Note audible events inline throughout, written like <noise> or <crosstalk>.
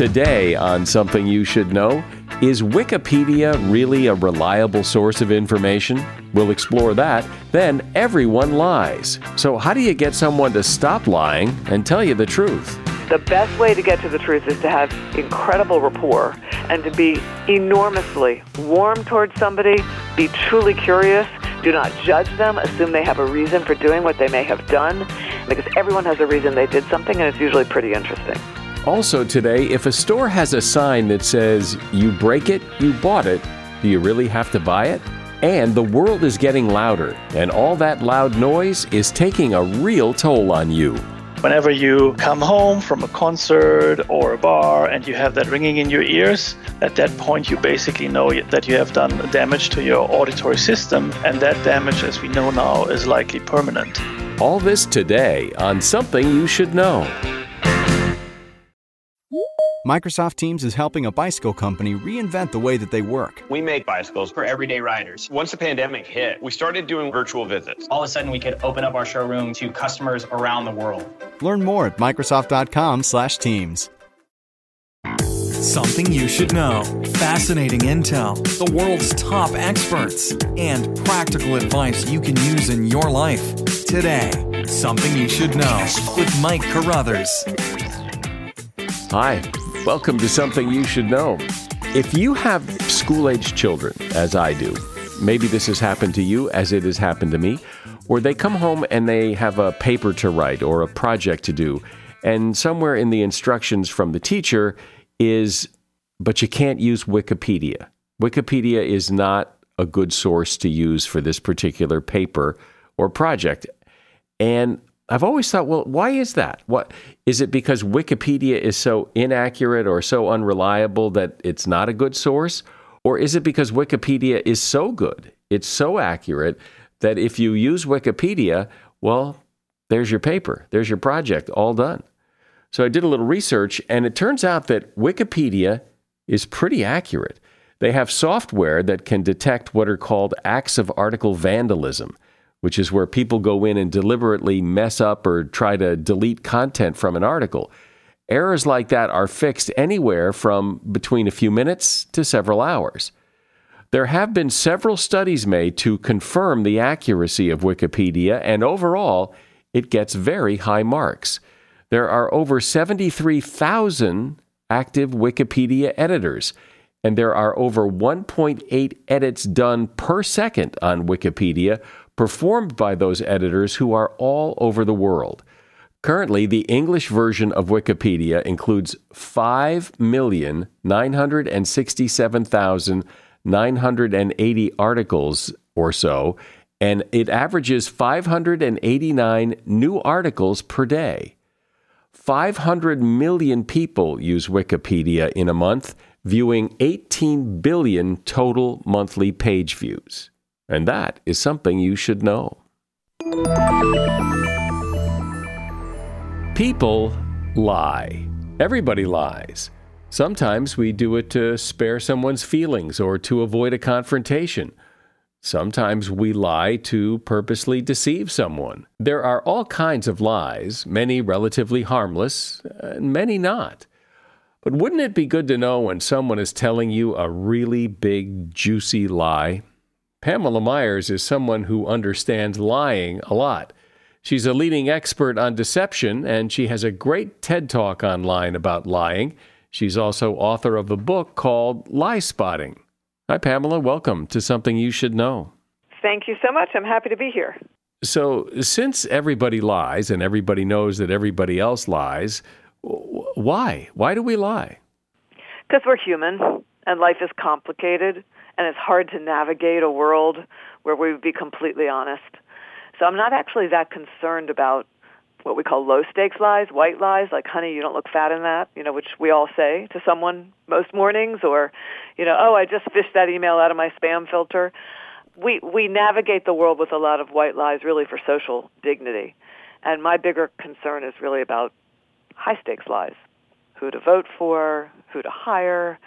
Today, on Something You Should Know, is Wikipedia really a reliable source of information? We'll explore that. Then, everyone lies. So, how do you get someone to stop lying and tell you the truth? The best way to get to the truth is to have incredible rapport and to be enormously warm towards somebody, be truly curious, do not judge them, assume they have a reason for doing what they may have done, because everyone has a reason they did something, and it's usually pretty interesting. Also, today, if a store has a sign that says, you break it, you bought it, do you really have to buy it? And the world is getting louder, and all that loud noise is taking a real toll on you. Whenever you come home from a concert or a bar and you have that ringing in your ears, at that point you basically know that you have done damage to your auditory system, and that damage, as we know now, is likely permanent. All this today on Something You Should Know. Microsoft Teams is helping a bicycle company reinvent the way that they work. We make bicycles for everyday riders. Once the pandemic hit, we started doing virtual visits. All of a sudden, we could open up our showroom to customers around the world. Learn more at Microsoft.com/Teams. Something you should know. Fascinating intel, the world's top experts, and practical advice you can use in your life. Today, Something You Should Know with Mike Carruthers. Hi, welcome to Something You Should Know. If you have school aged children, as I do, maybe this has happened to you as it has happened to me, or they come home and they have a paper to write or a project to do, and somewhere in the instructions from the teacher is, but you can't use Wikipedia. Wikipedia is not a good source to use for this particular paper or project. And I've always thought, well, why is that? What is it because Wikipedia is so inaccurate or so unreliable that it's not a good source? Or is it because Wikipedia is so good, it's so accurate that if you use Wikipedia, well, there's your paper, there's your project, all done. So I did a little research, and it turns out that Wikipedia is pretty accurate. They have software that can detect what are called acts of article vandalism which is where people go in and deliberately mess up or try to delete content from an article. Errors like that are fixed anywhere from between a few minutes to several hours. There have been several studies made to confirm the accuracy of Wikipedia, and overall, it gets very high marks. There are over 73,000 active Wikipedia editors, and there are over 1.8 edits done per second on Wikipedia, performed by those editors who are all over the world. Currently, the English version of Wikipedia includes 5,967,980 articles or so, and it averages 589 new articles per day. 500 million people use Wikipedia in a month, viewing 18 billion total monthly page views. And that is something you should know. People lie. Everybody lies. Sometimes we do it to spare someone's feelings or to avoid a confrontation. Sometimes we lie to purposely deceive someone. There are all kinds of lies, many relatively harmless, and many not. But wouldn't it be good to know when someone is telling you a really big, juicy lie? Pamela Myers is someone who understands lying a lot. She's a leading expert on deception, and she has a great TED talk online about lying. She's also author of a book called Liespotting. Hi, Pamela. Welcome to Something You Should Know. Thank you so much. I'm happy to be here. So, since everybody lies and everybody knows that everybody else lies, why? Why do we lie? Because we're human and life is complicated and it's hard to navigate a world where we would be completely honest. So I'm not actually that concerned about what we call low stakes lies, white lies, like honey, you don't look fat in that, you know, which we all say to someone most mornings or, you know, oh, I just fished that email out of my spam filter. We we navigate the world with a lot of white lies really for social dignity. And my bigger concern is really about high stakes lies. Who to vote for, who to hire,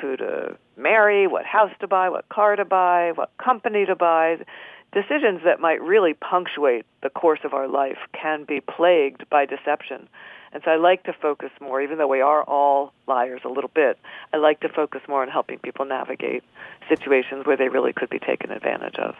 who to marry, what house to buy, what car to buy, what company to buy. Decisions that might really punctuate the course of our life can be plagued by deception. And so I like to focus more, even though we are all liars a little bit, I like to focus more on helping people navigate situations where they really could be taken advantage of.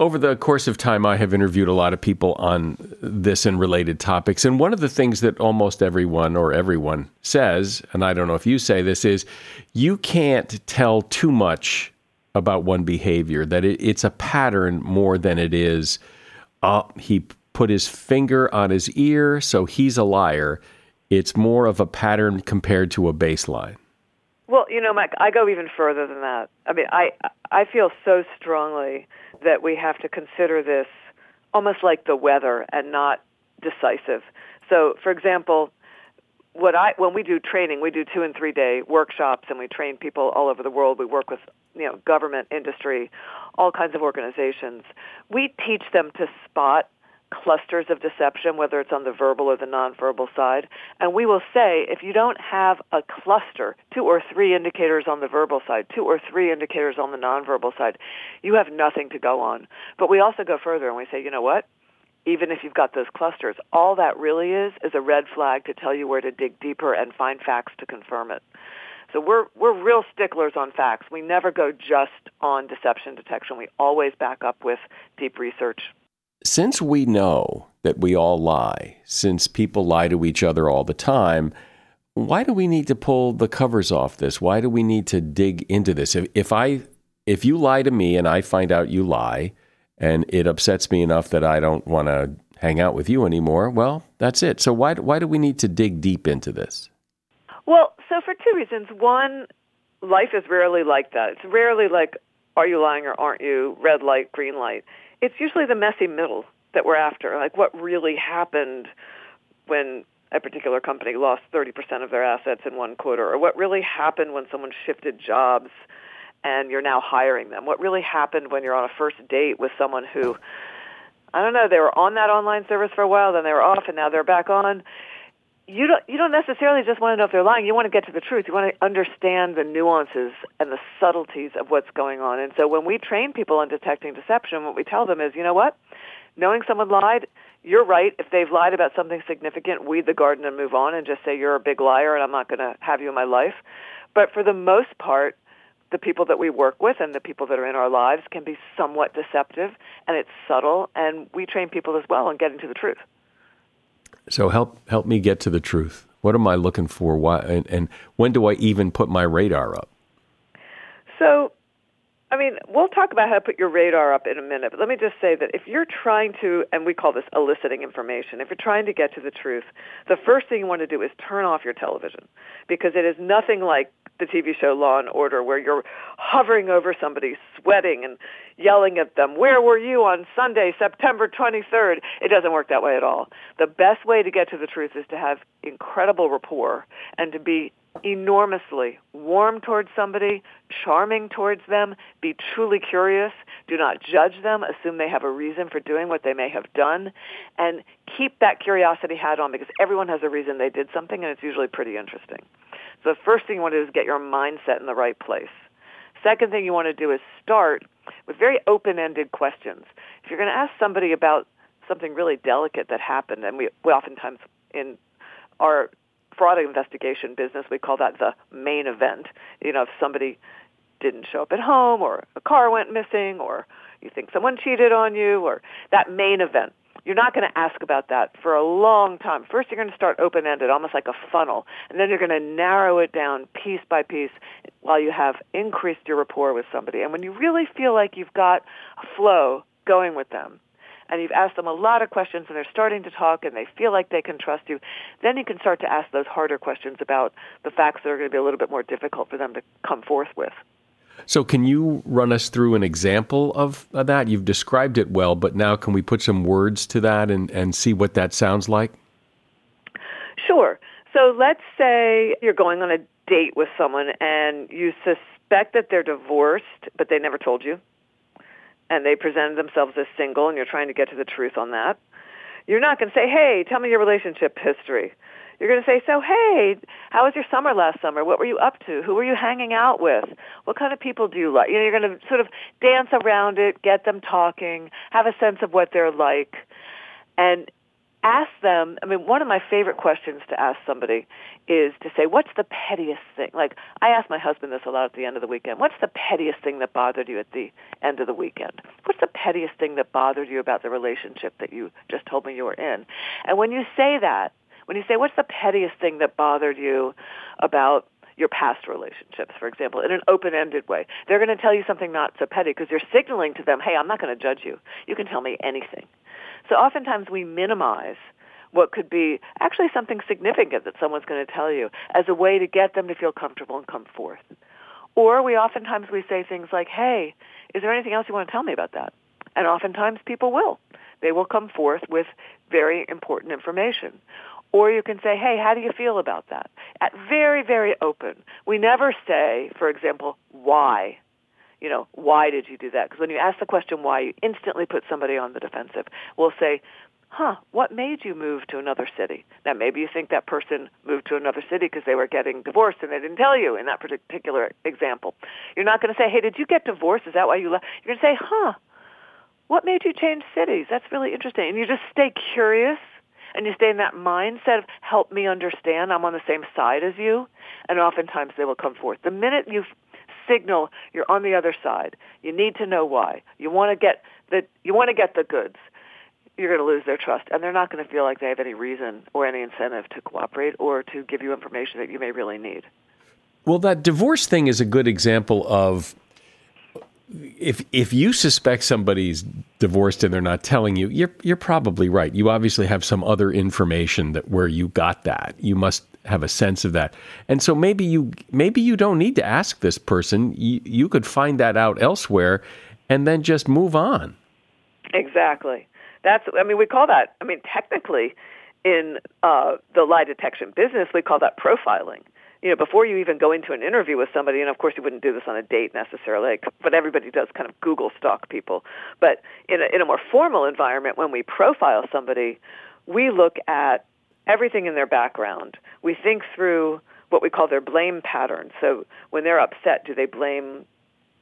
Over the course of time, I have interviewed a lot of people on this and related topics. And one of the things that almost everyone or everyone says, and I don't know if you say this, is you can't tell too much about one behavior, that it, it's a pattern more than it is, uh, he put his finger on his ear, so he's a liar. It's more of a pattern compared to a baseline. Well, you know, Mike, I go even further than that. I mean, I I feel so strongly that we have to consider this almost like the weather and not decisive. So, for example, what I when we do training, we do two and three day workshops, and we train people all over the world. We work with you know government, industry, all kinds of organizations. We teach them to spot clusters of deception, whether it's on the verbal or the nonverbal side. And we will say, if you don't have a cluster, two or three indicators on the verbal side, two or three indicators on the nonverbal side, you have nothing to go on. But we also go further and we say, you know what? Even if you've got those clusters, all that really is is a red flag to tell you where to dig deeper and find facts to confirm it. So we're we're real sticklers on facts. We never go just on deception detection. We always back up with deep research since we know that we all lie, since people lie to each other all the time, why do we need to pull the covers off this? Why do we need to dig into this? If, if I if you lie to me and I find out you lie and it upsets me enough that I don't want to hang out with you anymore, well, that's it. So why why do we need to dig deep into this? Well, so for two reasons. One, life is rarely like that. It's rarely like are you lying or aren't you? Red light, green light it's usually the messy middle that we're after, like what really happened when a particular company lost 30% of their assets in one quarter, or what really happened when someone shifted jobs and you're now hiring them. What really happened when you're on a first date with someone who, I don't know, they were on that online service for a while, then they were off, and now they're back on you don't you don't necessarily just want to know if they're lying. You want to get to the truth. You want to understand the nuances and the subtleties of what's going on. And so when we train people on detecting deception, what we tell them is, you know what? Knowing someone lied, you're right. If they've lied about something significant, weed the garden and move on and just say you're a big liar and I'm not going to have you in my life. But for the most part, the people that we work with and the people that are in our lives can be somewhat deceptive and it's subtle and we train people as well on getting to the truth. So help help me get to the truth. What am I looking for? Why and, and when do I even put my radar up? So, I mean, we'll talk about how to put your radar up in a minute. But let me just say that if you're trying to, and we call this eliciting information, if you're trying to get to the truth, the first thing you want to do is turn off your television because it is nothing like the TV show Law and Order, where you're hovering over somebody, sweating and yelling at them, Where were you on Sunday, September 23rd? It doesn't work that way at all. The best way to get to the truth is to have incredible rapport and to be enormously warm towards somebody, charming towards them, be truly curious, do not judge them, assume they have a reason for doing what they may have done, and keep that curiosity hat on because everyone has a reason they did something and it's usually pretty interesting. So the first thing you want to do is get your mindset in the right place. Second thing you want to do is start with very open-ended questions. If you're going to ask somebody about something really delicate that happened, and we, we oftentimes in our fraud investigation business, we call that the main event. You know, if somebody didn't show up at home or a car went missing or you think someone cheated on you or that main event. You're not going to ask about that for a long time. First, you're going to start open-ended, almost like a funnel, and then you're going to narrow it down piece by piece while you have increased your rapport with somebody. And when you really feel like you've got a flow going with them, and you've asked them a lot of questions and they're starting to talk and they feel like they can trust you, then you can start to ask those harder questions about the facts that are going to be a little bit more difficult for them to come forth with. So, can you run us through an example of, that? You've described it well, but now can we put some words to that and, and see what that sounds like? Sure. So, let's say you're going on a date with someone and you suspect that they're divorced, but they never told you, and they presented themselves as single, and you're trying to get to the truth on that. You're not going to say, hey, tell me your relationship history. You're going to say, so hey, how was your summer last summer? What were you up to? Who were you hanging out with? What kind of people do you like? You know, you're going to sort of dance around it, get them talking, have a sense of what they're like. And ask them, I mean, one of my favorite questions to ask somebody is to say, what's the pettiest thing? Like, I ask my husband this a lot at the end of the weekend. What's the pettiest thing that bothered you at the end of the weekend? What's the pettiest thing that bothered you about the relationship that you just told me you were in? And when you say that, when you say, what's the pettiest thing that bothered you about your past relationships, for example, in an open-ended way. They're going to tell you something not so petty because you're signaling to them, hey, I'm not going to judge you. You can tell me anything. So oftentimes we minimize what could be actually something significant that someone's going to tell you as a way to get them to feel comfortable and come forth. Or we oftentimes we say things like, hey, is there anything else you want to tell me about that? And oftentimes people will. They will come forth with very important information. Or you can say, hey, how do you feel about that? At very, very open. We never say, for example, why you know, why did you do that? Because when you ask the question why, you instantly put somebody on the defensive. We'll say, huh, what made you move to another city? Now, maybe you think that person moved to another city because they were getting divorced and they didn't tell you in that particular example. You're not going to say, hey, did you get divorced? Is that why you left? You're going to say, huh, what made you change cities? That's really interesting. And you just stay curious and you stay in that mindset of help me understand I'm on the same side as you and oftentimes they will come forth. The minute you signal you're on the other side. You need to know why. You want to get the you want to get the goods. You're going to lose their trust, and they're not going to feel like they have any reason or any incentive to cooperate or to give you information that you may really need. Well, that divorce thing is a good example of if if you suspect somebody's divorced and they're not telling you, you're you're probably right. You obviously have some other information that where you got that. You must have a sense of that. And so maybe you maybe you don't need to ask this person. You, you could find that out elsewhere and then just move on. Exactly. That's I mean we call that I mean technically in uh, the lie detection business we call that profiling. You know, before you even go into an interview with somebody, and of course you wouldn't do this on a date necessarily, but everybody does kind of Google stalk people. But in a, in a more formal environment, when we profile somebody, we look at everything in their background. We think through what we call their blame pattern. So when they're upset, do they blame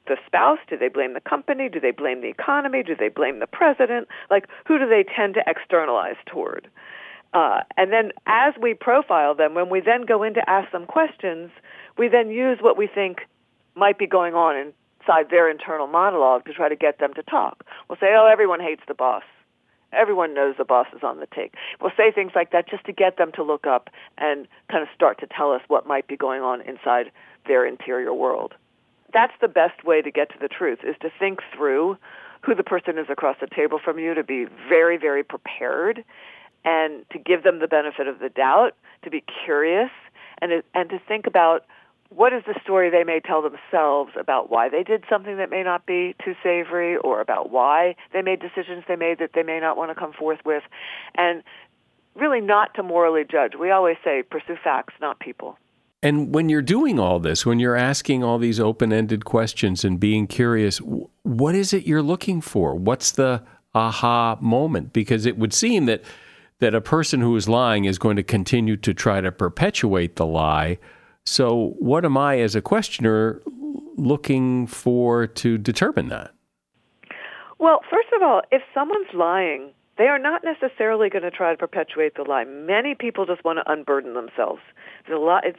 the spouse? Do they blame the company? Do they blame the economy? Do they blame the president? Like, who do they tend to externalize toward? Uh, and then as we profile them, when we then go in to ask them questions, we then use what we think might be going on inside their internal monologue to try to get them to talk. We'll say, oh, everyone hates the boss. Everyone knows the boss is on the take. We'll say things like that just to get them to look up and kind of start to tell us what might be going on inside their interior world. That's the best way to get to the truth, is to think through who the person is across the table from you, to be very, very prepared, and to give them the benefit of the doubt, to be curious, and, and to think about what is the story they may tell themselves about why they did something that may not be too savory or about why they made decisions they made that they may not want to come forth with? And really not to morally judge. We always say pursue facts not people. And when you're doing all this when you're asking all these open-ended questions and being curious what is it you're looking for? What's the aha moment? Because it would seem that that a person who is lying is going to continue to try to perpetuate the lie so, what am I as a questioner looking for to determine that? Well, first of all, if someone's lying, they are not necessarily going to try to perpetuate the lie. Many people just want to unburden themselves. It's,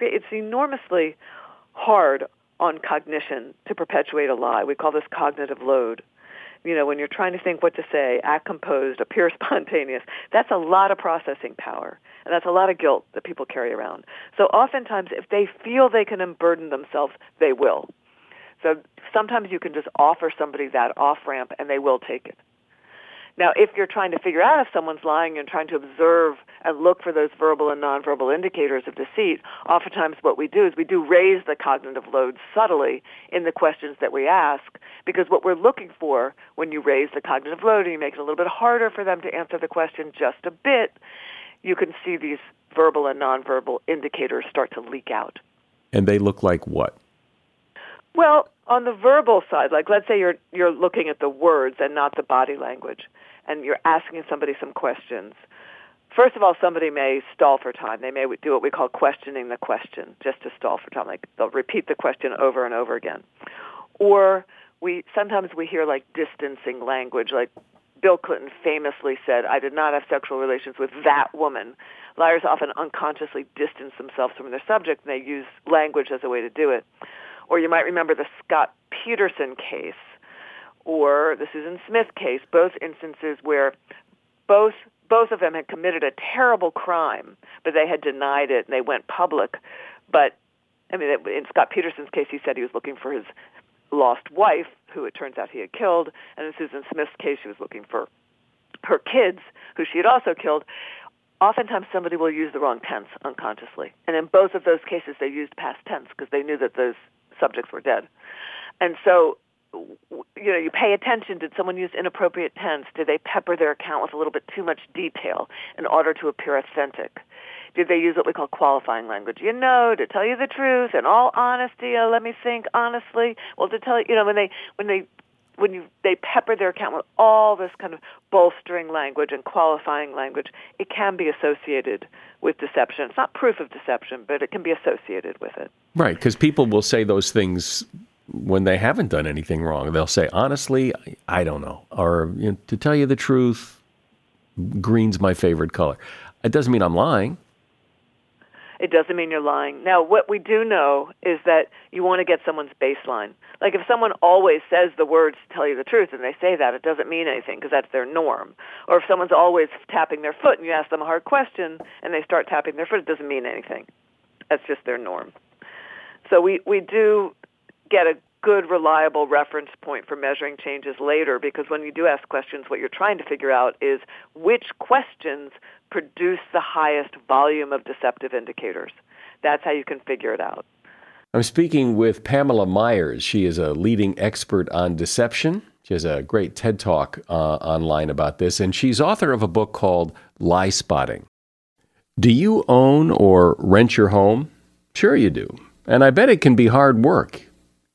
it's enormously hard on cognition to perpetuate a lie. We call this cognitive load. You know, when you're trying to think what to say, act composed, appear <laughs> spontaneous, that's a lot of processing power. And that's a lot of guilt that people carry around. So oftentimes, if they feel they can unburden themselves, they will. So sometimes you can just offer somebody that off ramp and they will take it. Now, if you're trying to figure out if someone's lying and trying to observe and look for those verbal and nonverbal indicators of deceit, oftentimes what we do is we do raise the cognitive load subtly in the questions that we ask because what we're looking for when you raise the cognitive load and you make it a little bit harder for them to answer the question just a bit you can see these verbal and nonverbal indicators start to leak out. And they look like what? Well, on the verbal side, like let's say you're you're looking at the words and not the body language, and you're asking somebody some questions. First of all, somebody may stall for time. They may do what we call questioning the question, just to stall for time. Like they'll repeat the question over and over again. Or we sometimes we hear like distancing language, like Bill Clinton famously said, I did not have sexual relations with that woman. Liars often unconsciously distance themselves from their subject and they use language as a way to do it. Or you might remember the Scott Peterson case or the Susan Smith case, both instances where both both of them had committed a terrible crime, but they had denied it and they went public. But I mean, in Scott Peterson's case, he said he was looking for his lost wife, who it turns out he had killed, and in Susan Smith's case, she was looking for her kids, who she had also killed. Oftentimes, somebody will use the wrong tense unconsciously, and in both of those cases, they used past tense because they knew that those subjects were dead. And so you know, you pay attention. Did someone use inappropriate tense? Did they pepper their account with a little bit too much detail in order to appear authentic? Did they use what we call qualifying language? You know, to tell you the truth, in all honesty, uh, let me think honestly. Well, to tell you, you know, when they when they when you they pepper their account with all this kind of bolstering language and qualifying language, it can be associated with deception. It's not proof of deception, but it can be associated with it. Right, because people will say those things when they haven't done anything wrong. They'll say, honestly, I don't know. Or you know, to tell you the truth, green's my favorite color. It doesn't mean I'm lying. It doesn't mean you're lying. Now, what we do know is that you want to get someone's baseline. Like if someone always says the words to tell you the truth and they say that, it doesn't mean anything because that's their norm. Or if someone's always tapping their foot and you ask them a hard question and they start tapping their foot, it doesn't mean anything. That's just their norm. So we, we do get a good, reliable reference point for measuring changes later because when you do ask questions, what you're trying to figure out is which questions produce the highest volume of deceptive indicators. That's how you can figure it out. I'm speaking with Pamela Myers. She is a leading expert on deception. She has a great TED talk uh, online about this, and she's author of a book called Liespotting. Do you own or rent your home? Sure, you do. And I bet it can be hard work.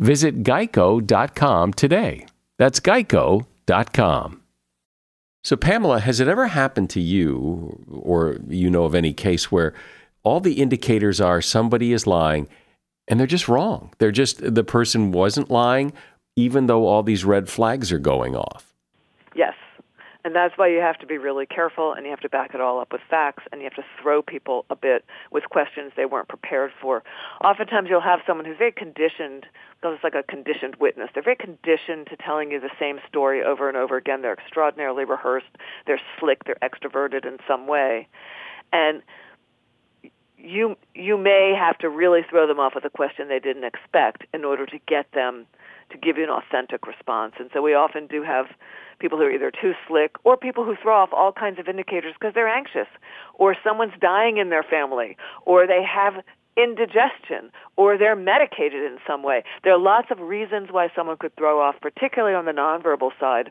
Visit geico.com today. That's geico.com. So, Pamela, has it ever happened to you, or you know of any case where all the indicators are somebody is lying and they're just wrong? They're just, the person wasn't lying, even though all these red flags are going off? And that's why you have to be really careful and you have to back it all up with facts and you have to throw people a bit with questions they weren't prepared for. Oftentimes you'll have someone who's very conditioned, because it's like a conditioned witness. They're very conditioned to telling you the same story over and over again. They're extraordinarily rehearsed. They're slick. They're extroverted in some way. And you you may have to really throw them off with a question they didn't expect in order to get them to give you an authentic response. And so we often do have people who are either too slick or people who throw off all kinds of indicators because they're anxious or someone's dying in their family or they have indigestion or they're medicated in some way. There are lots of reasons why someone could throw off, particularly on the nonverbal side,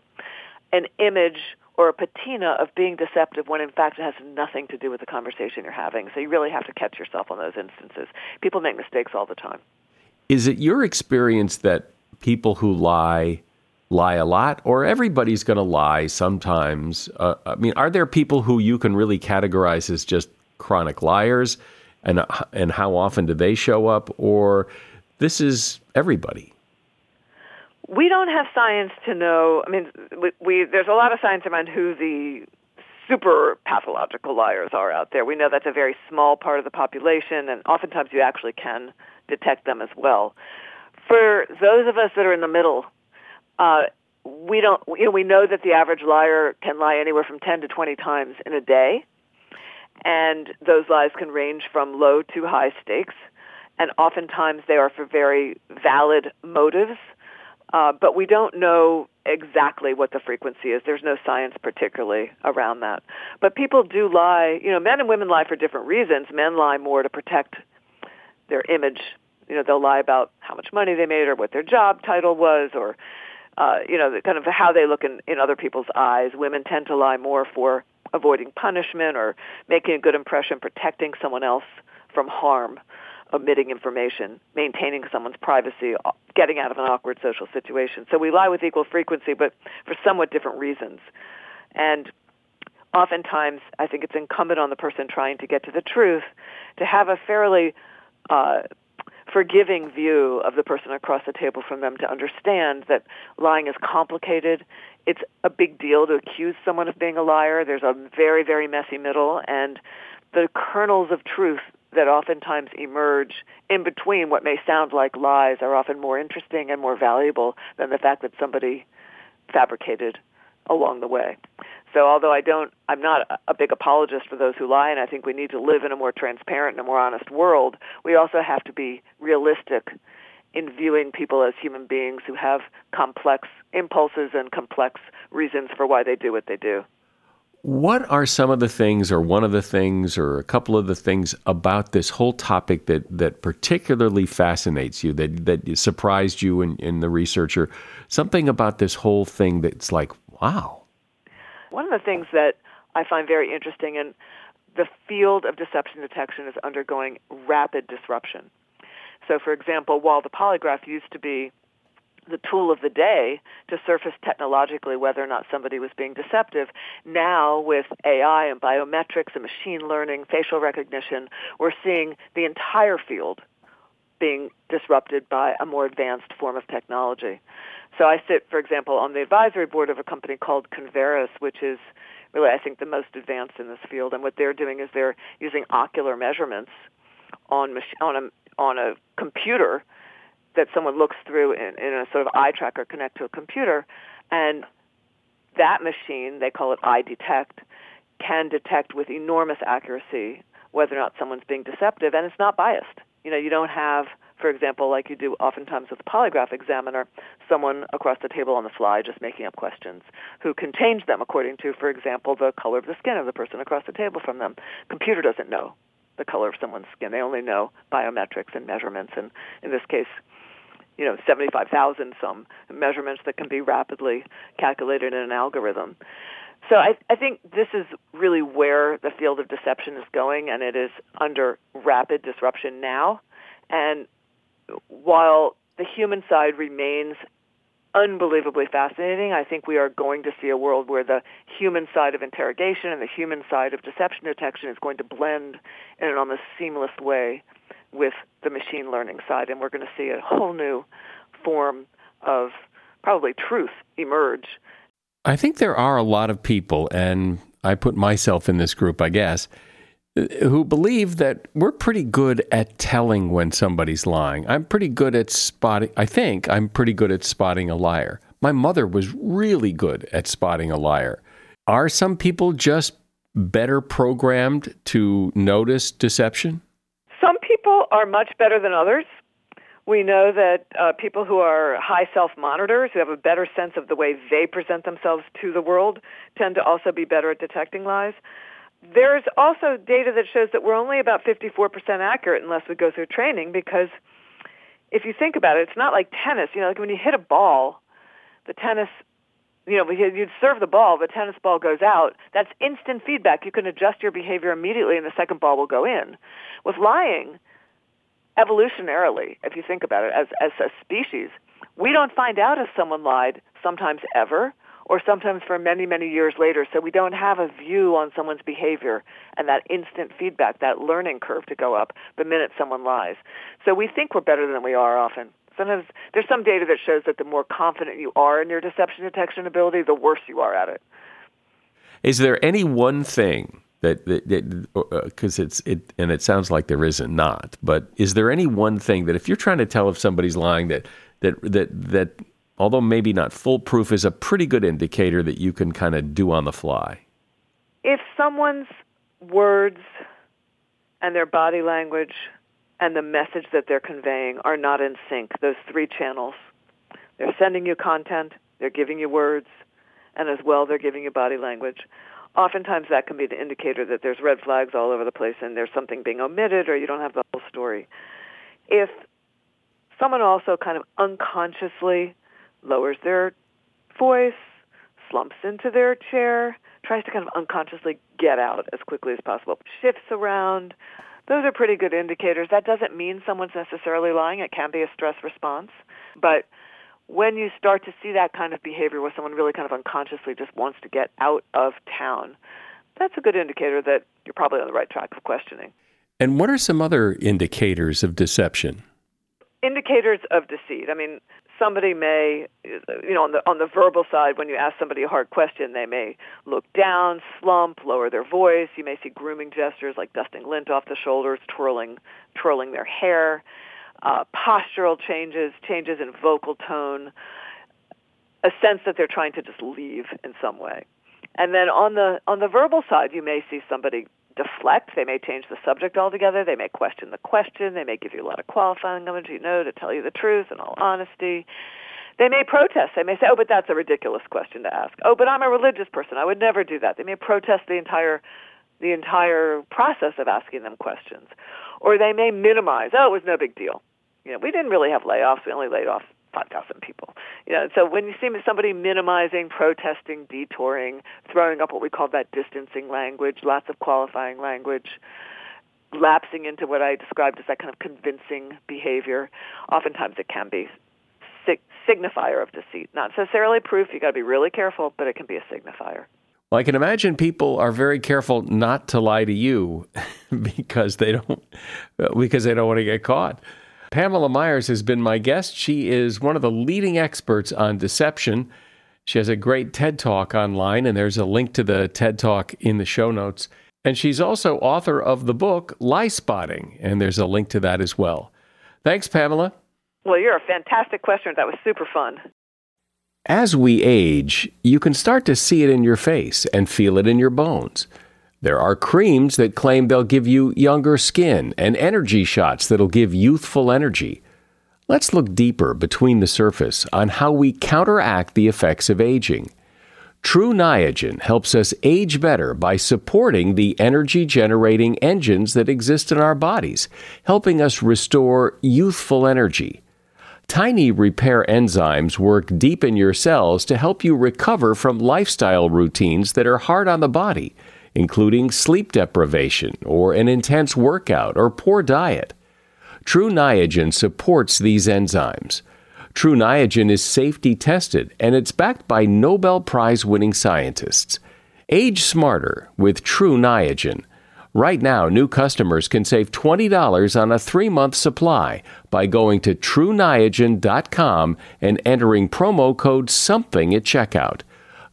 an image or a patina of being deceptive when in fact it has nothing to do with the conversation you're having. So you really have to catch yourself on those instances. People make mistakes all the time. Is it your experience that people who lie lie a lot, or everybody's going to lie sometimes? Uh, I mean, are there people who you can really categorize as just chronic liars, and and how often do they show up, or this is everybody? We don't have science to know. I mean, we, we there's a lot of science around who the super pathological liars are out there. We know that's a very small part of the population, and oftentimes you actually can detect them as well. For those of us that are in the middle, uh, we don't. You know, we know that the average liar can lie anywhere from ten to twenty times in a day, And those lies can range from low to high stakes, and oftentimes they are for very valid motives. Uh, but we don't know exactly what the frequency is. There's no science particularly around that. But people do lie. You know, men and women lie for different reasons. Men lie more to protect their image. You know, they'll lie about how much money they made or what their job title was or, uh, you know, kind of how they look in, in other people's eyes. Women tend to lie more for avoiding punishment or making a good impression, protecting someone else from harm omitting information, maintaining someone's privacy, uh, getting out of an awkward social situation. So we lie with equal frequency, but for somewhat different reasons. And oftentimes, I think it's incumbent on the person trying to get to the truth to have a fairly uh, forgiving view of the person across the table from them to understand that lying is complicated. It's a big deal to accuse someone of being a liar. There's a very, very messy middle, and the kernels of truth that oftentimes emerge in between what may sound like lies are often more interesting and more valuable than the fact that somebody fabricated along the way. So although I don't, I'm not a big apologist for those who lie, and I think we need to live in a more transparent and a more honest world, we also have to be realistic in viewing people as human beings who have complex impulses and complex reasons for why they do what they do. What are some of the things, or one of the things, or a couple of the things about this whole topic that, that particularly fascinates you, that, that surprised you in, in the research, or something about this whole thing that's like, wow? One of the things that I find very interesting, and the field of deception detection is undergoing rapid disruption. So, for example, while the polygraph used to be the tool of the day to surface technologically whether or not somebody was being deceptive. Now, with AI and biometrics and machine learning, facial recognition, we're seeing the entire field being disrupted by a more advanced form of technology. So I sit, for example, on the advisory board of a company called Converus, which is really, I think, the most advanced in this field. And what they're doing is they're using ocular measurements on on a on a computer that someone looks through in, in a sort of eye tracker connect to a computer, and that machine, they call it EyeDetect, can detect with enormous accuracy whether or not someone's being deceptive, and it's not biased. You know, you don't have, for example, like you do oftentimes with a polygraph examiner, someone across the table on the fly just making up questions who can change them according to, for example, the color of the skin of the person across the table from them. Computer doesn't know the color of someone's skin. They only know biometrics and measurements, and in this case, you know, 75,000 some measurements that can be rapidly calculated in an algorithm. So I, I think this is really where the field of deception is going, and it is under rapid disruption now. And while the human side remains unbelievably fascinating, I think we are going to see a world where the human side of interrogation and the human side of deception detection is going to blend in an almost seamless way with the machine learning side, and we're going to see a whole new form of probably truth emerge. I think there are a lot of people, and I put myself in this group, I guess, who believe that we're pretty good at telling when somebody's lying. I'm pretty good at spotting, I think I'm pretty good at spotting a liar. My mother was really good at spotting a liar. Are some people just better programmed to notice deception? Some people are much better than others. We know that uh, people who are high self-monitors, who have a better sense of the way they present themselves to the world, tend to also be better at detecting lies. There's also data that shows that we're only about 54% accurate unless we go through training because if you think about it, it's not like tennis. You know, like when you hit a ball, the tennis you know, you'd serve the ball, the tennis ball goes out. That's instant feedback. You can adjust your behavior immediately, and the second ball will go in. With lying, evolutionarily, if you think about it, as, as a species, we don't find out if someone lied sometimes ever or sometimes for many, many years later. So we don't have a view on someone's behavior and that instant feedback, that learning curve to go up the minute someone lies. So we think we're better than we are often. Sometimes there's some data that shows that the more confident you are in your deception detection ability, the worse you are at it. Is there any one thing that because uh, it's it and it sounds like there isn't not but is there any one thing that if you're trying to tell if somebody's lying that that that that although maybe not foolproof is a pretty good indicator that you can kind of do on the fly if someone's words and their body language and the message that they're conveying are not in sync, those three channels. They're sending you content, they're giving you words, and as well they're giving you body language. Oftentimes that can be the indicator that there's red flags all over the place and there's something being omitted or you don't have the whole story. If someone also kind of unconsciously lowers their voice, slumps into their chair, tries to kind of unconsciously get out as quickly as possible, shifts around. Those are pretty good indicators. That doesn't mean someone's necessarily lying. It can be a stress response. But when you start to see that kind of behavior where someone really kind of unconsciously just wants to get out of town, that's a good indicator that you're probably on the right track of questioning. And what are some other indicators of deception? Indicators of deceit. I mean, somebody may, you know, on the on the verbal side, when you ask somebody a hard question, they may look down, slump, lower their voice. You may see grooming gestures like dusting lint off the shoulders, twirling twirling their hair, uh, postural changes, changes in vocal tone, a sense that they're trying to just leave in some way. And then on the on the verbal side, you may see somebody deflect. They may change the subject altogether. They may question the question. They may give you a lot of qualifying language, you know, to tell you the truth in all honesty. They may protest. They may say, "Oh, but that's a ridiculous question to ask." "Oh, but I'm a religious person. I would never do that." They may protest the entire the entire process of asking them questions. Or they may minimize, "Oh, it was no big deal." You know, we didn't really have layoffs. We only laid off 5,000 people. You know, so when you see somebody minimizing, protesting, detouring, throwing up what we call that distancing language, lots of qualifying language, lapsing into what I described as that kind of convincing behavior, oftentimes it can be sig- signifier of deceit. Not necessarily proof. You got to be really careful, but it can be a signifier. Well, I can imagine people are very careful not to lie to you <laughs> because they don't because they don't want to get caught. Pamela Myers has been my guest. She is one of the leading experts on deception. She has a great TED Talk online, and there's a link to the TED Talk in the show notes. And she's also author of the book Liespotting, and there's a link to that as well. Thanks, Pamela. Well, you're a fantastic questioner. That was super fun. As we age, you can start to see it in your face and feel it in your bones. There are creams that claim they'll give you younger skin and energy shots that'll give youthful energy. Let's look deeper between the surface on how we counteract the effects of aging. True Niagen helps us age better by supporting the energy generating engines that exist in our bodies, helping us restore youthful energy. Tiny repair enzymes work deep in your cells to help you recover from lifestyle routines that are hard on the body including sleep deprivation or an intense workout or poor diet. True Niagen supports these enzymes. True Niagen is safety tested and it's backed by Nobel Prize winning scientists. Age smarter with True Niagen. Right now, new customers can save $20 on a three month supply by going to TrueNiagen.com and entering promo code SOMETHING at checkout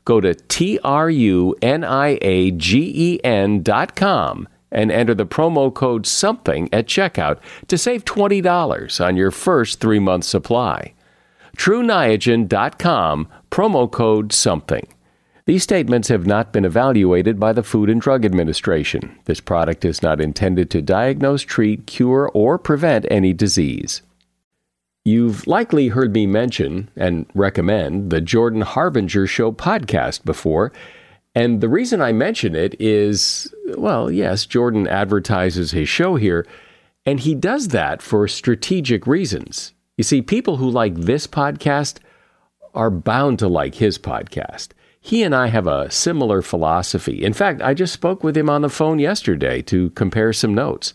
go to T-R-U-N-I-A-G-E-N dot com and enter the promo code SOMETHING at checkout to save $20 on your first three-month supply. TrueNiagen.com, promo code SOMETHING. These statements have not been evaluated by the Food and Drug Administration. This product is not intended to diagnose, treat, cure, or prevent any disease. You've likely heard me mention and recommend the Jordan Harbinger Show podcast before. And the reason I mention it is well, yes, Jordan advertises his show here, and he does that for strategic reasons. You see, people who like this podcast are bound to like his podcast. He and I have a similar philosophy. In fact, I just spoke with him on the phone yesterday to compare some notes.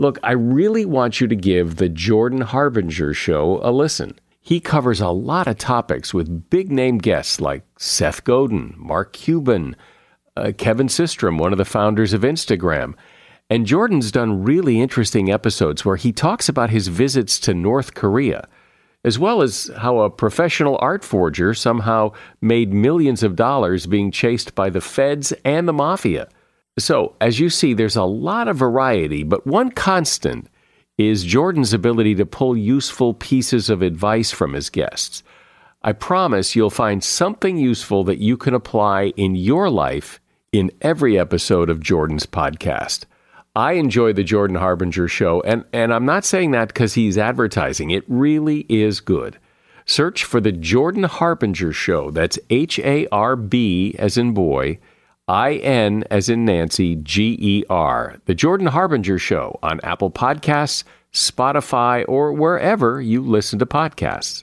Look, I really want you to give the Jordan Harbinger show a listen. He covers a lot of topics with big name guests like Seth Godin, Mark Cuban, uh, Kevin Systrom, one of the founders of Instagram. And Jordan's done really interesting episodes where he talks about his visits to North Korea, as well as how a professional art forger somehow made millions of dollars being chased by the feds and the mafia. So, as you see, there's a lot of variety, but one constant is Jordan's ability to pull useful pieces of advice from his guests. I promise you'll find something useful that you can apply in your life in every episode of Jordan's podcast. I enjoy the Jordan Harbinger show, and, and I'm not saying that because he's advertising. It really is good. Search for the Jordan Harbinger show. That's H A R B as in boy, I N as in Nancy, G E R. The Jordan Harbinger show on Apple Podcasts, Spotify, or wherever you listen to podcasts.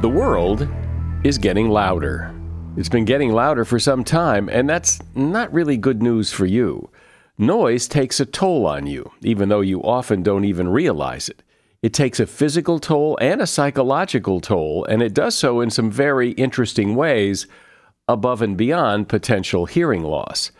The world is getting louder. It's been getting louder for some time, and that's not really good news for you. Noise takes a toll on you, even though you often don't even realize it. It takes a physical toll and a psychological toll, and it does so in some very interesting ways above and beyond potential hearing loss.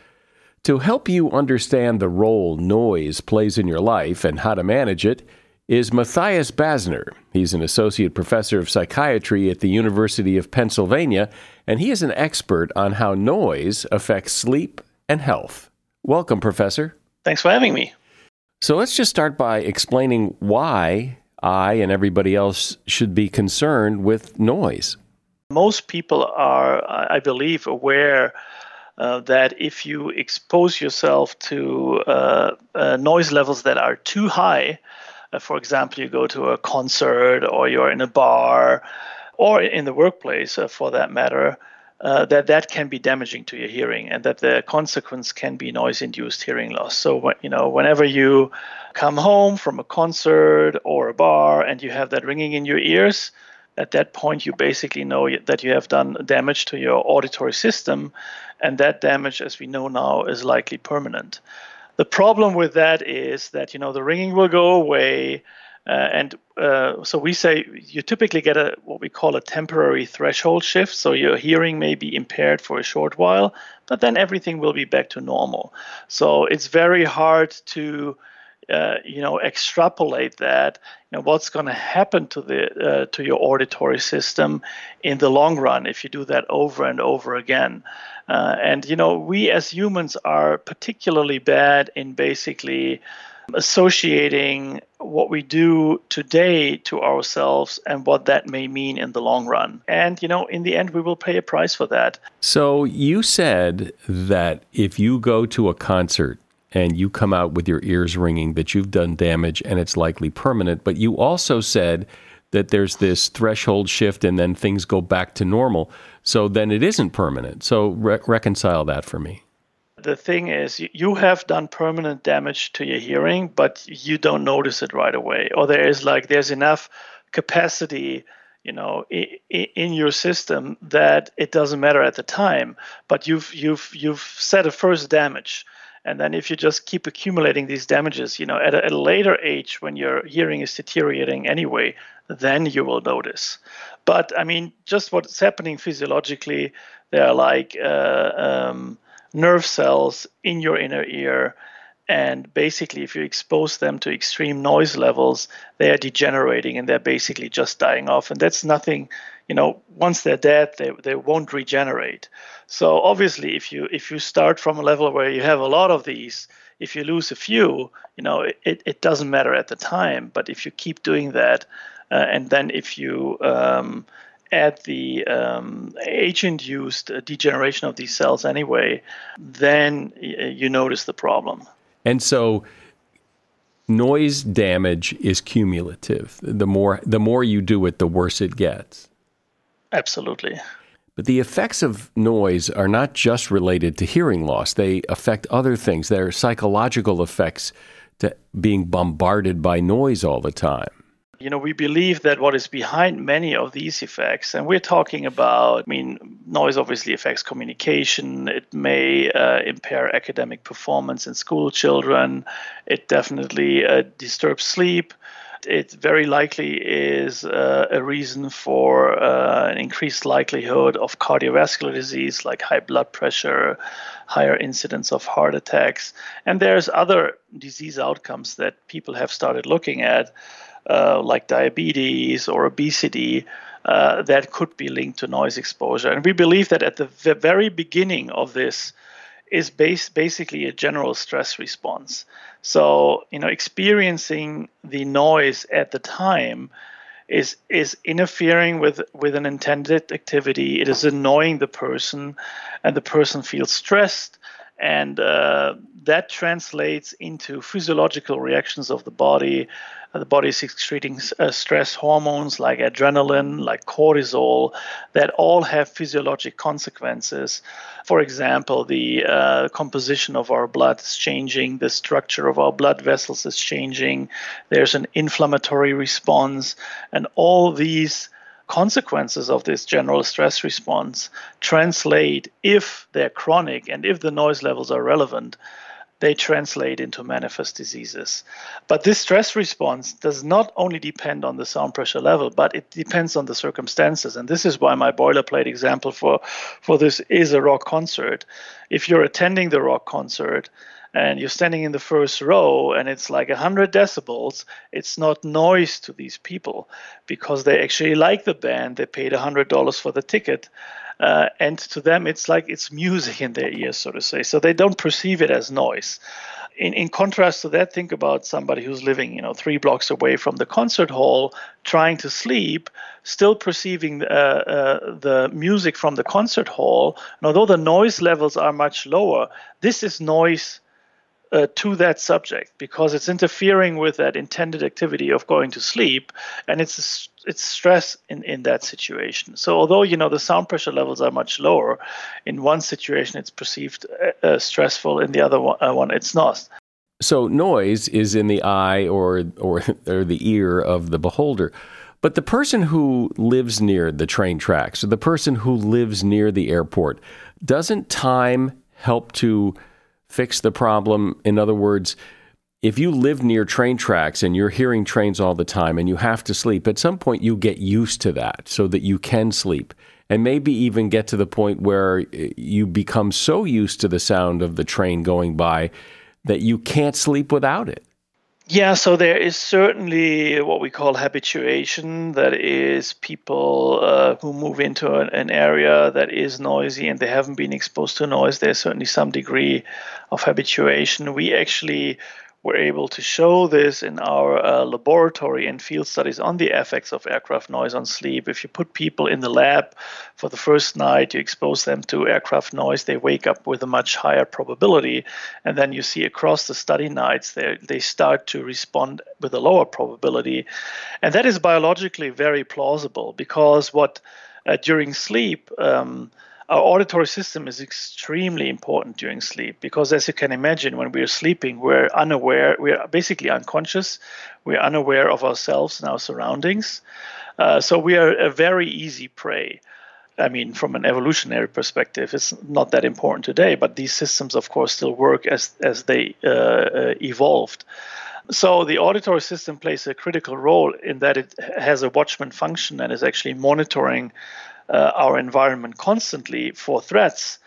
To help you understand the role noise plays in your life and how to manage it, is Mathias Basner. He's an associate professor of psychiatry at the University of Pennsylvania, and he is an expert on how noise affects sleep and health. Welcome, Professor. Thanks for having me. So let's just start by explaining why I and everybody else should be concerned with noise. Most people are, I believe, aware uh, that if you expose yourself to uh, uh, noise levels that are too high, uh, for example, you go to a concert or you're in a bar or in the workplace uh, for that matter, uh, that that can be damaging to your hearing and that the consequence can be noise-induced hearing loss. So, you know, whenever you come home from a concert or a bar and you have that ringing in your ears, at that point you basically know that you have done damage to your auditory system and that damage as we know now is likely permanent the problem with that is that you know the ringing will go away, and uh, so we say you typically get a what we call a temporary threshold shift. So your hearing may be impaired for a short while, but then everything will be back to normal. So it's very hard to uh, you know extrapolate that you know what's going to happen to the uh, to your auditory system in the long run if you do that over and over again uh, and you know we as humans are particularly bad in basically associating what we do today to ourselves and what that may mean in the long run. And, you know, in the end, we will pay a price for that. So you said that if you go to a concert and you come out with your ears ringing that you've done damage and it's likely permanent. But you also said that there's this threshold shift and then things go back to normal. So then it isn't permanent. So re- reconcile that for me. The thing is, you have done permanent damage to your hearing, but you don't notice it right away. Or there is like, there's enough capacity you know in your system that it doesn't matter at the time but you've you've you've set a first damage and then if you just keep accumulating these damages, you know, at a, at a later age when your hearing is deteriorating anyway, then you will notice. But I mean, just what's happening physiologically, there are like uh, um, nerve cells in your inner ear. And basically, if you expose them to extreme noise levels, they are degenerating and they're basically just dying off. And that's nothing you know once they're dead they, they won't regenerate so obviously if you if you start from a level where you have a lot of these if you lose a few you know it, it doesn't matter at the time but if you keep doing that uh, and then if you um, add the um, age-induced degeneration of these cells anyway then you notice the problem and so noise damage is cumulative the more the more you do it the worse it gets Absolutely. But the effects of noise are not just related to hearing loss, they affect other things. There are psychological effects to being bombarded by noise all the time. You know, we believe that what is behind many of these effects, and we're talking about, I mean, noise obviously affects communication. It may uh, impair academic performance in school children. It definitely uh, disturbs sleep it very likely is uh, a reason for uh, an increased likelihood of cardiovascular disease like high blood pressure, higher incidence of heart attacks, and there's other disease outcomes that people have started looking at, uh, like diabetes or obesity. Uh, that could be linked to noise exposure. And we believe that at the very beginning of this is based basically a general stress response. So, you know, experiencing the noise at the time is is interfering with with an intended activity. It is annoying the person, and the person feels stressed, and uh, that translates into physiological reactions of the body. Uh, the body is excreting uh, stress hormones like adrenaline, like cortisol, that all have physiologic consequences. For example, the uh, composition of our blood is changing, the structure of our blood vessels is changing, there's an inflammatory response, and all these consequences of this general stress response translate, if they're chronic and if the noise levels are relevant, they translate into manifest diseases. But this stress response does not only depend on the sound pressure level, but it depends on the circumstances. And this is why my boilerplate example for, for this is a rock concert. If you're attending the rock concert, and you're standing in the first row and it's like 100 decibels, it's not noise to these people because they actually like the band. They paid $100 for the ticket. Uh, and to them, it's like it's music in their ears, so to say. So they don't perceive it as noise. In, in contrast to that, think about somebody who's living, you know, three blocks away from the concert hall, trying to sleep, still perceiving uh, uh, the music from the concert hall. And although the noise levels are much lower, this is noise uh, to that subject because it's interfering with that intended activity of going to sleep and it's it's stress in, in that situation. So although you know the sound pressure levels are much lower in one situation it's perceived uh, uh stressful in the other one, uh, one it's not. So noise is in the eye or or <laughs> or the ear of the beholder. But the person who lives near the train tracks or the person who lives near the airport doesn't time help to fix the problem. In other words, if you live near train tracks and you're hearing trains all the time and you have to sleep, at some point you get used to that so that you can sleep. And maybe even get to the point where uh, you become so used to the sound of the train going by that you can't sleep without it. Yeah, so there is certainly what we call habituation. That is people uh, who move into an, an, area that is noisy and they haven't been exposed to noise. There's certainly some degree of habituation. We actually were able to show this in our uh, laboratory and field studies on the effects of aircraft noise on sleep. If you put people in the lab for the first night, you expose them to aircraft noise, they wake up with a much higher probability. And then you see across the study nights, they, start to respond with a lower probability. And that is biologically very plausible because what uh, during sleep, um, our auditory system is extremely important during sleep because as you can imagine when we're sleeping we're unaware we're basically unconscious. We're unaware of ourselves and our surroundings. Uh, so we are a very easy prey. I mean from an evolutionary perspective it's not that important today but these systems of course still work as as they uh, uh, evolved. So the auditory system plays a critical role in that it has a watchman function and is actually monitoring uh, our environment constantly for threats.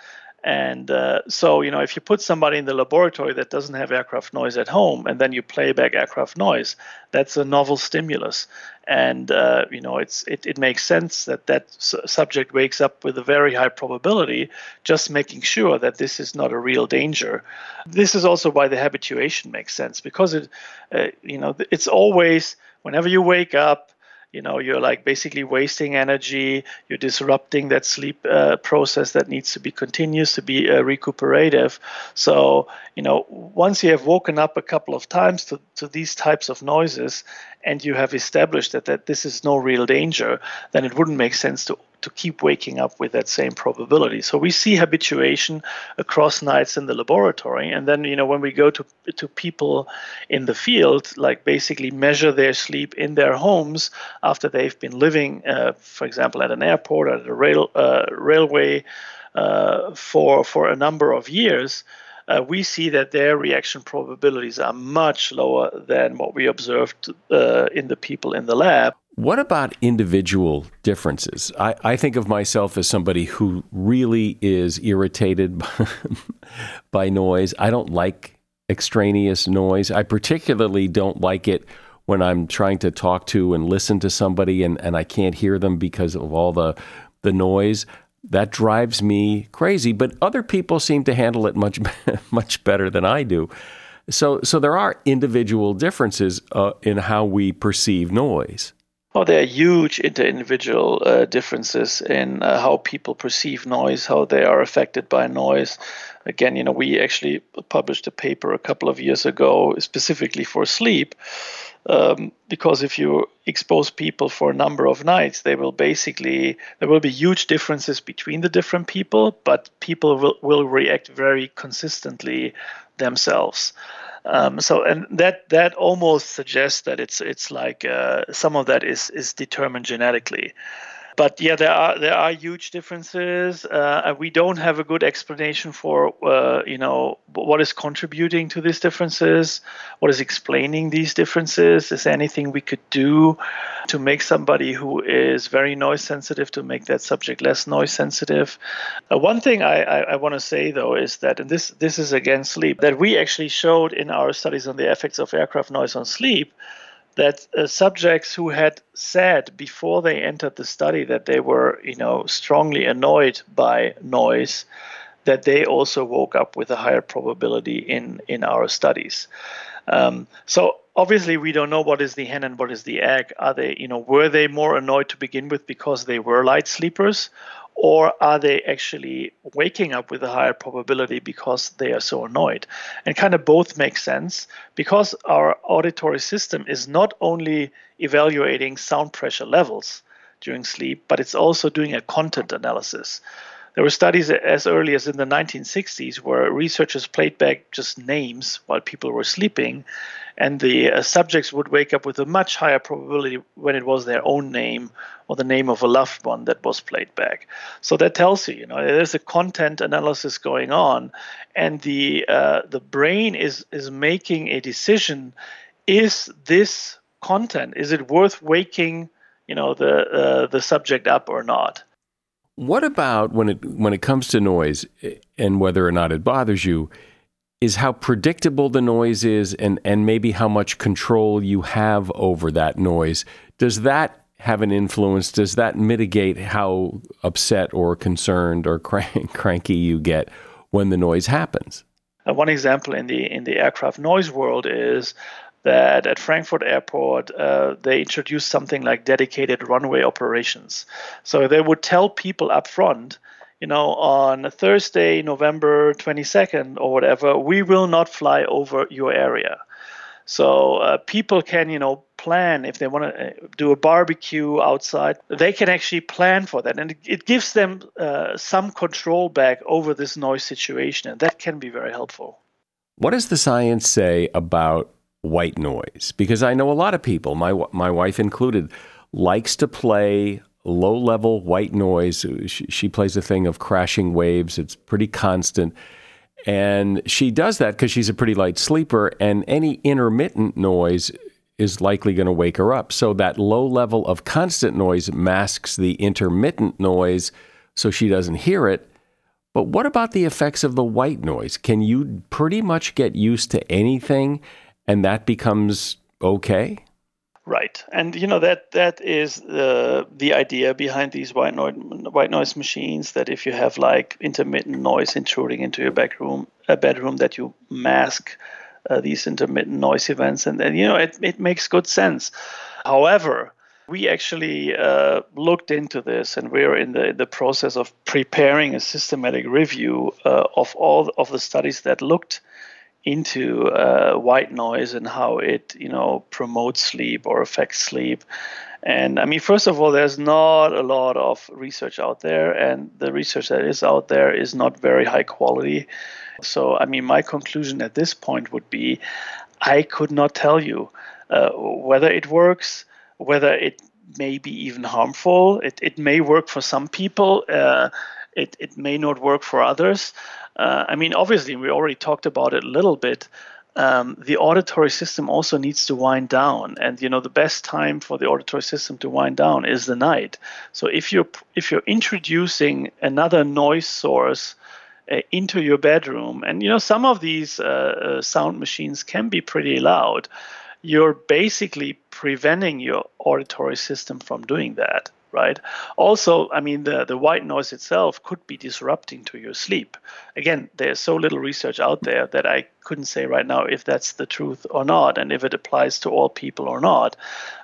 And uh, so, you know, if you put somebody in the laboratory that doesn't have aircraft noise at home, and then you play back aircraft noise, that's a novel stimulus. And uh, you know, it's it, it makes sense that that subject wakes up with a very high probability, just making sure that this is not a real danger. This is also why the habituation makes sense because it, uh, you know, it's always whenever you wake up you know you're like basically wasting energy you're disrupting that sleep uh, process that needs to be continuous to be uh, recuperative. So you know once you have woken up a couple of times to, to these types of noises and you have established that, that this is no real danger then it wouldn't make sense to to keep waking up with that same probability. So we see habituation across nights in the laboratory, and then you know when we go to to people in the field, like basically measure their sleep in their homes after they've been living, uh, for example, at an airport or at a rail uh, railway uh, for for a number of years. Uh, we see that their reaction probabilities are much lower than what we observed uh, in the people in the lab. What about individual differences? I, I think of myself as somebody who really is irritated <laughs> by noise. I don't like extraneous noise. I particularly don't like it when I'm trying to talk to and listen to somebody and, and I can't hear them because of all the, the noise. That drives me crazy. But other people seem to handle it much, <laughs> much better than I do. So, so there are individual differences uh, in how we perceive noise. Oh, there are huge inter-individual uh, differences in uh, how people perceive noise, how they are affected by noise. Again, you know, we actually published a paper a couple of years ago specifically for sleep, um, because if you expose people for a number of nights, they will basically there will be huge differences between the different people, but people will, will react very consistently themselves. Um, so and that that almost suggests that it's it's like uh, some of that is is determined genetically but yeah, there are there are huge differences. Uh, we don't have a good explanation for uh, you know what is contributing to these differences, what is explaining these differences. Is there anything we could do to make somebody who is very noise sensitive to make that subject less noise sensitive? Uh, one thing I, I, I want to say though is that, and this this is again sleep, that we actually showed in our studies on the effects of aircraft noise on sleep that uh, subjects who had said before they entered the study that they were, you know, strongly annoyed by noise, that they also woke up with a higher probability in in our studies. Um, so obviously we don't know what is the hen and what is the egg. Are they, you know, were they more annoyed to begin with because they were light sleepers, or are they actually waking up with a higher probability because they are so annoyed? And kind of both make sense because our auditory system is not only evaluating sound pressure levels during sleep, but it's also doing a content analysis. There were studies as early as in the 1960s where researchers played back just names while people were sleeping, and the uh, subjects would wake up with a much higher probability when it was their own name or the name of a loved one that was played back. So that tells you, you know, there's a content analysis going on, and the uh, the brain is is making a decision: is this content is it worth waking, you know, the uh, the subject up or not? What about when it when it comes to noise and whether or not it bothers you? Is how predictable the noise is, and and maybe how much control you have over that noise. Does that have an influence? Does that mitigate how upset or concerned or <laughs> crank, cranky you get when the noise happens? Uh, one example in the in the aircraft noise world is that at Frankfurt Airport uh, they introduced something like dedicated runway operations. So they would tell people up front, you know, on Thursday, November 22nd or whatever, we will not fly over your area. So uh, people can, you know, plan if they want to uh, do a barbecue outside. They can actually plan for that, and it, gives them uh, some control back over this noise situation, and that can be very helpful. What does the science say about white noise because I know a lot of people, my my wife included, likes to play low level white noise. She, she, plays a thing of crashing waves. It's pretty constant. And she does that because she's a pretty light sleeper, and any intermittent noise is likely going to wake her up. So that low level of constant noise masks the intermittent noise so she doesn't hear it. But what about the effects of the white noise? Can you pretty much get used to anything and that becomes okay? Right, and you know that that is the the idea behind these white noise white noise machines. That if you have like intermittent noise intruding into your bedroom, a bedroom, that you mask uh, these intermittent noise events, and then you know it it makes good sense. However, we actually uh, looked into this, and we're in the the process of preparing a systematic review uh, of all of the studies that looked into uh, white noise and how it you know promotes sleep or affects sleep. And i mean first of all there's not a lot of research out there and the research that is out there is not very high quality. So i mean my conclusion at this point would be i could not tell you uh, whether it works whether it may be even harmful. It, it may work for some people uh, it, it may not work for others uh, I mean, obviously, we already talked about it a little bit. Um, the auditory system also needs to wind down, and you know the best time for the auditory system to wind down is the night. So if you're if you're introducing another noise source uh, into your bedroom, and you know some of these uh, uh sound machines can be pretty loud, you're basically preventing your auditory system from doing that right? Also, I mean, the, the white noise itself could be disrupting to your sleep. Again, there's so little research out there that I couldn't say right now if that's the truth or not and if it applies to all people or not.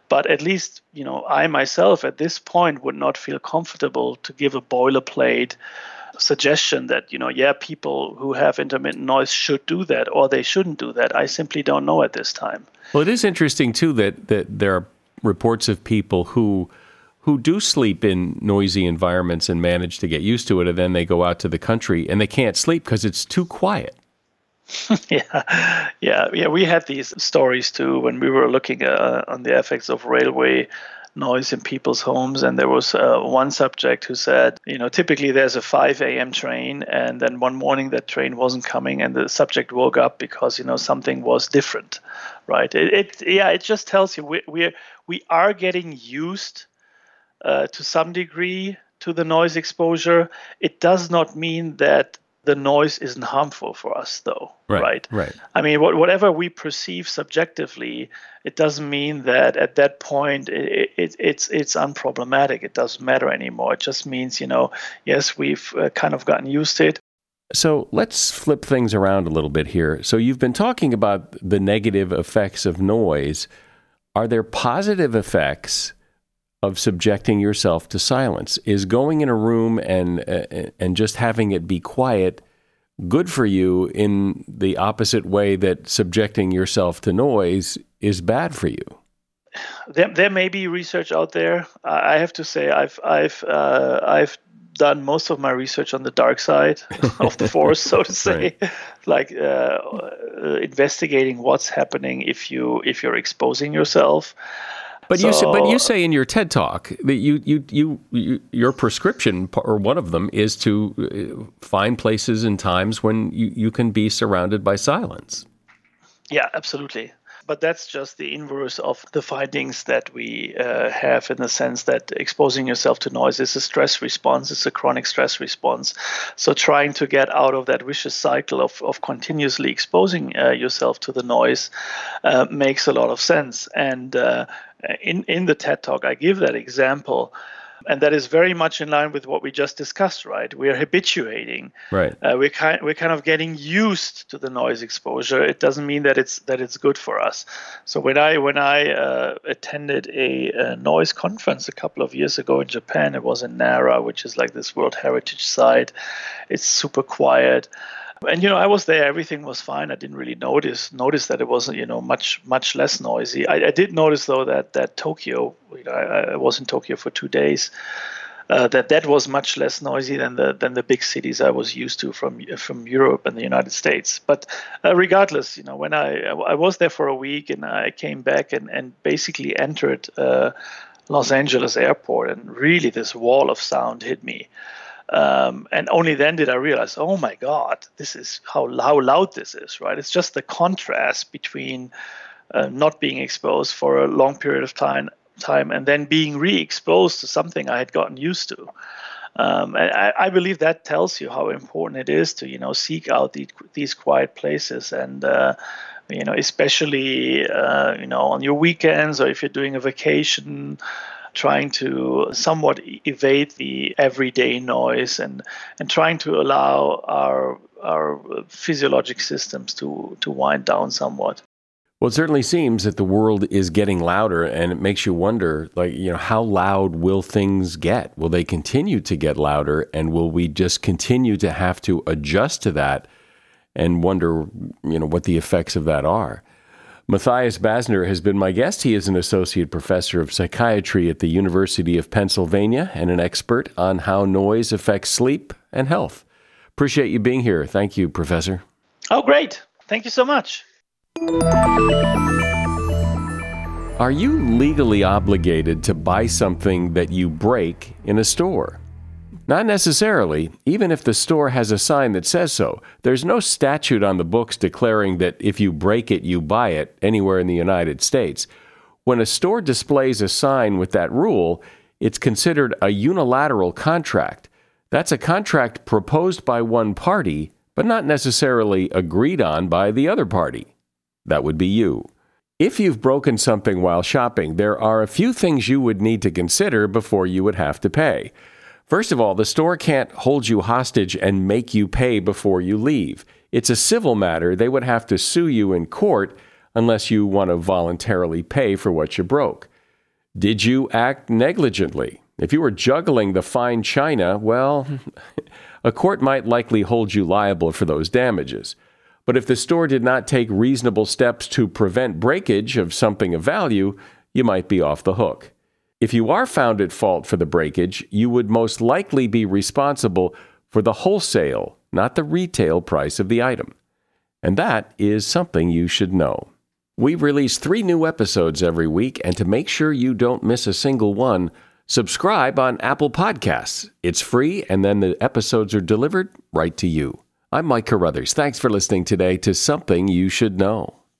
But at least, you know, I myself at this point would not feel comfortable to give a boilerplate suggestion that you know yeah people who have intermittent noise should do that or they shouldn't do that i simply don't know at this time well it is interesting too that that there are reports of people who who do sleep in noisy environments and manage to get used to it and then they go out to the country and they can't sleep because it's too quiet <laughs> yeah yeah yeah we had these stories too when we were looking uh, on the effects of railway noise in people's homes. And there was uh, one subject who said, you know, typically there's a 5 a.m. train, and then one morning that train wasn't coming, and the subject woke up because you know something was different, right? It, it yeah, it just tells you we we're we are getting used uh, to some degree to the noise exposure. It does not mean that the noise isn't harmful for us though right right, right. i mean what, whatever we perceive subjectively it doesn't mean that at that point it, it, it's it's unproblematic. It doesn't matter anymore. It just means you know yes we've uh, kind of gotten used to it. So let's flip things around a little bit here. So you've been talking about the negative effects of noise. Are there positive effects of subjecting yourself to silence. Is going in a room and uh, and just having it be quiet good for you in the opposite way that subjecting yourself to noise is bad for you? There, there may be research out there. I have to say, I've I've uh, I've done most of my research on the dark side <laughs> of the force, so to say, right. <laughs> like uh, uh, investigating what's happening if you if you're exposing yourself. But so, you say, but you say in your TED talk that you, you you you your prescription or one of them is to uh, find places and times when you, you can be surrounded by silence. Yeah, absolutely. But that's just the inverse of the findings that we uh, have in the sense that exposing yourself to noise is a stress response, it's a chronic stress response. So trying to get out of that vicious cycle of, of continuously exposing uh, yourself to the noise uh, makes a lot of sense. And uh, in, in the TED talk, I give that example and that is very much in line with what we just discussed right? We are habituating. Right. Uh, we're kind we're kind of getting used to the noise exposure. It doesn't mean that it's that it's good for us. So when i when i uh, attended a, a, noise conference a couple of years ago in japan it was in nara which is like this world heritage site. It's super quiet and you know i was there everything was fine i didn't really notice notice that it wasn't you know much much less noisy i, I did notice though that that tokyo you know I, I was in tokyo for two days uh, that that was much less noisy than the than the big cities I was used to from from Europe and the United States. But uh, regardless, you know, when I I was there for a week and I came back and and basically entered uh, Los Angeles airport, and really this wall of sound hit me. Um, and only then did I realize, oh my God, this is how, how loud this is, right? It's just the contrast between uh, not being exposed for a long period of time, time and then being re-exposed to something I had gotten used to. Um, and I, I, believe that tells you how important it is to, you know, seek out the, these quiet places and, uh, you know, especially, uh, you know, on your weekends or if you're doing a vacation trying to somewhat evade the everyday noise and, and trying to allow our, our physiologic systems to, to wind down somewhat. Well, it certainly seems that the world is getting louder, and it makes you wonder, like, you know, how loud will things get? Will they continue to get louder, and will we just continue to have to adjust to that and wonder, you know, what the effects of that are? Mathias Basner has been my guest. He is an associate professor of psychiatry at the University of Pennsylvania and an expert on how noise affects sleep and health. Appreciate you being here. Thank you, Professor. Oh, great. Thank you so much. Are you legally obligated to buy something that you break in a store? Not necessarily, even if the store has a sign that says so. There's no statute on the books declaring that if you break it, you buy it anywhere in the United States. When a store displays a sign with that rule, it's considered a unilateral contract. That's a contract proposed by one party, but not necessarily agreed on by the other party. That would be you. If you've broken something while shopping, there are a few things you would need to consider before you would have to pay. First of all, the store can't hold you hostage and make you pay before you leave. It's a civil matter. They would have to sue you in court unless you want to voluntarily pay for what you broke. Did you act negligently? If you were juggling the fine china, well, <laughs> a court might likely hold you liable for those damages. But if the store did not take reasonable steps to prevent breakage of something of value, you might be off the hook. If you are found at fault for the breakage, you would most likely be responsible for the wholesale, not the retail price of the item. And that is something you should know. We release three new episodes every week, and to make sure you don't miss a single one, subscribe on Apple Podcasts. It's free, and then the episodes are delivered right to you. I'm Mike Carruthers. Thanks for listening today to Something You Should Know.